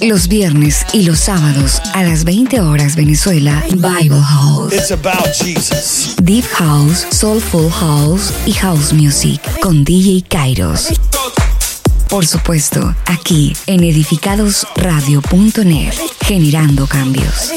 Los viernes y los sábados a las 20 horas Venezuela, Bible House. It's about Jesus. Deep House, Soulful House y House Music con DJ Kairos. Por supuesto, aquí en edificadosradio.net, generando cambios.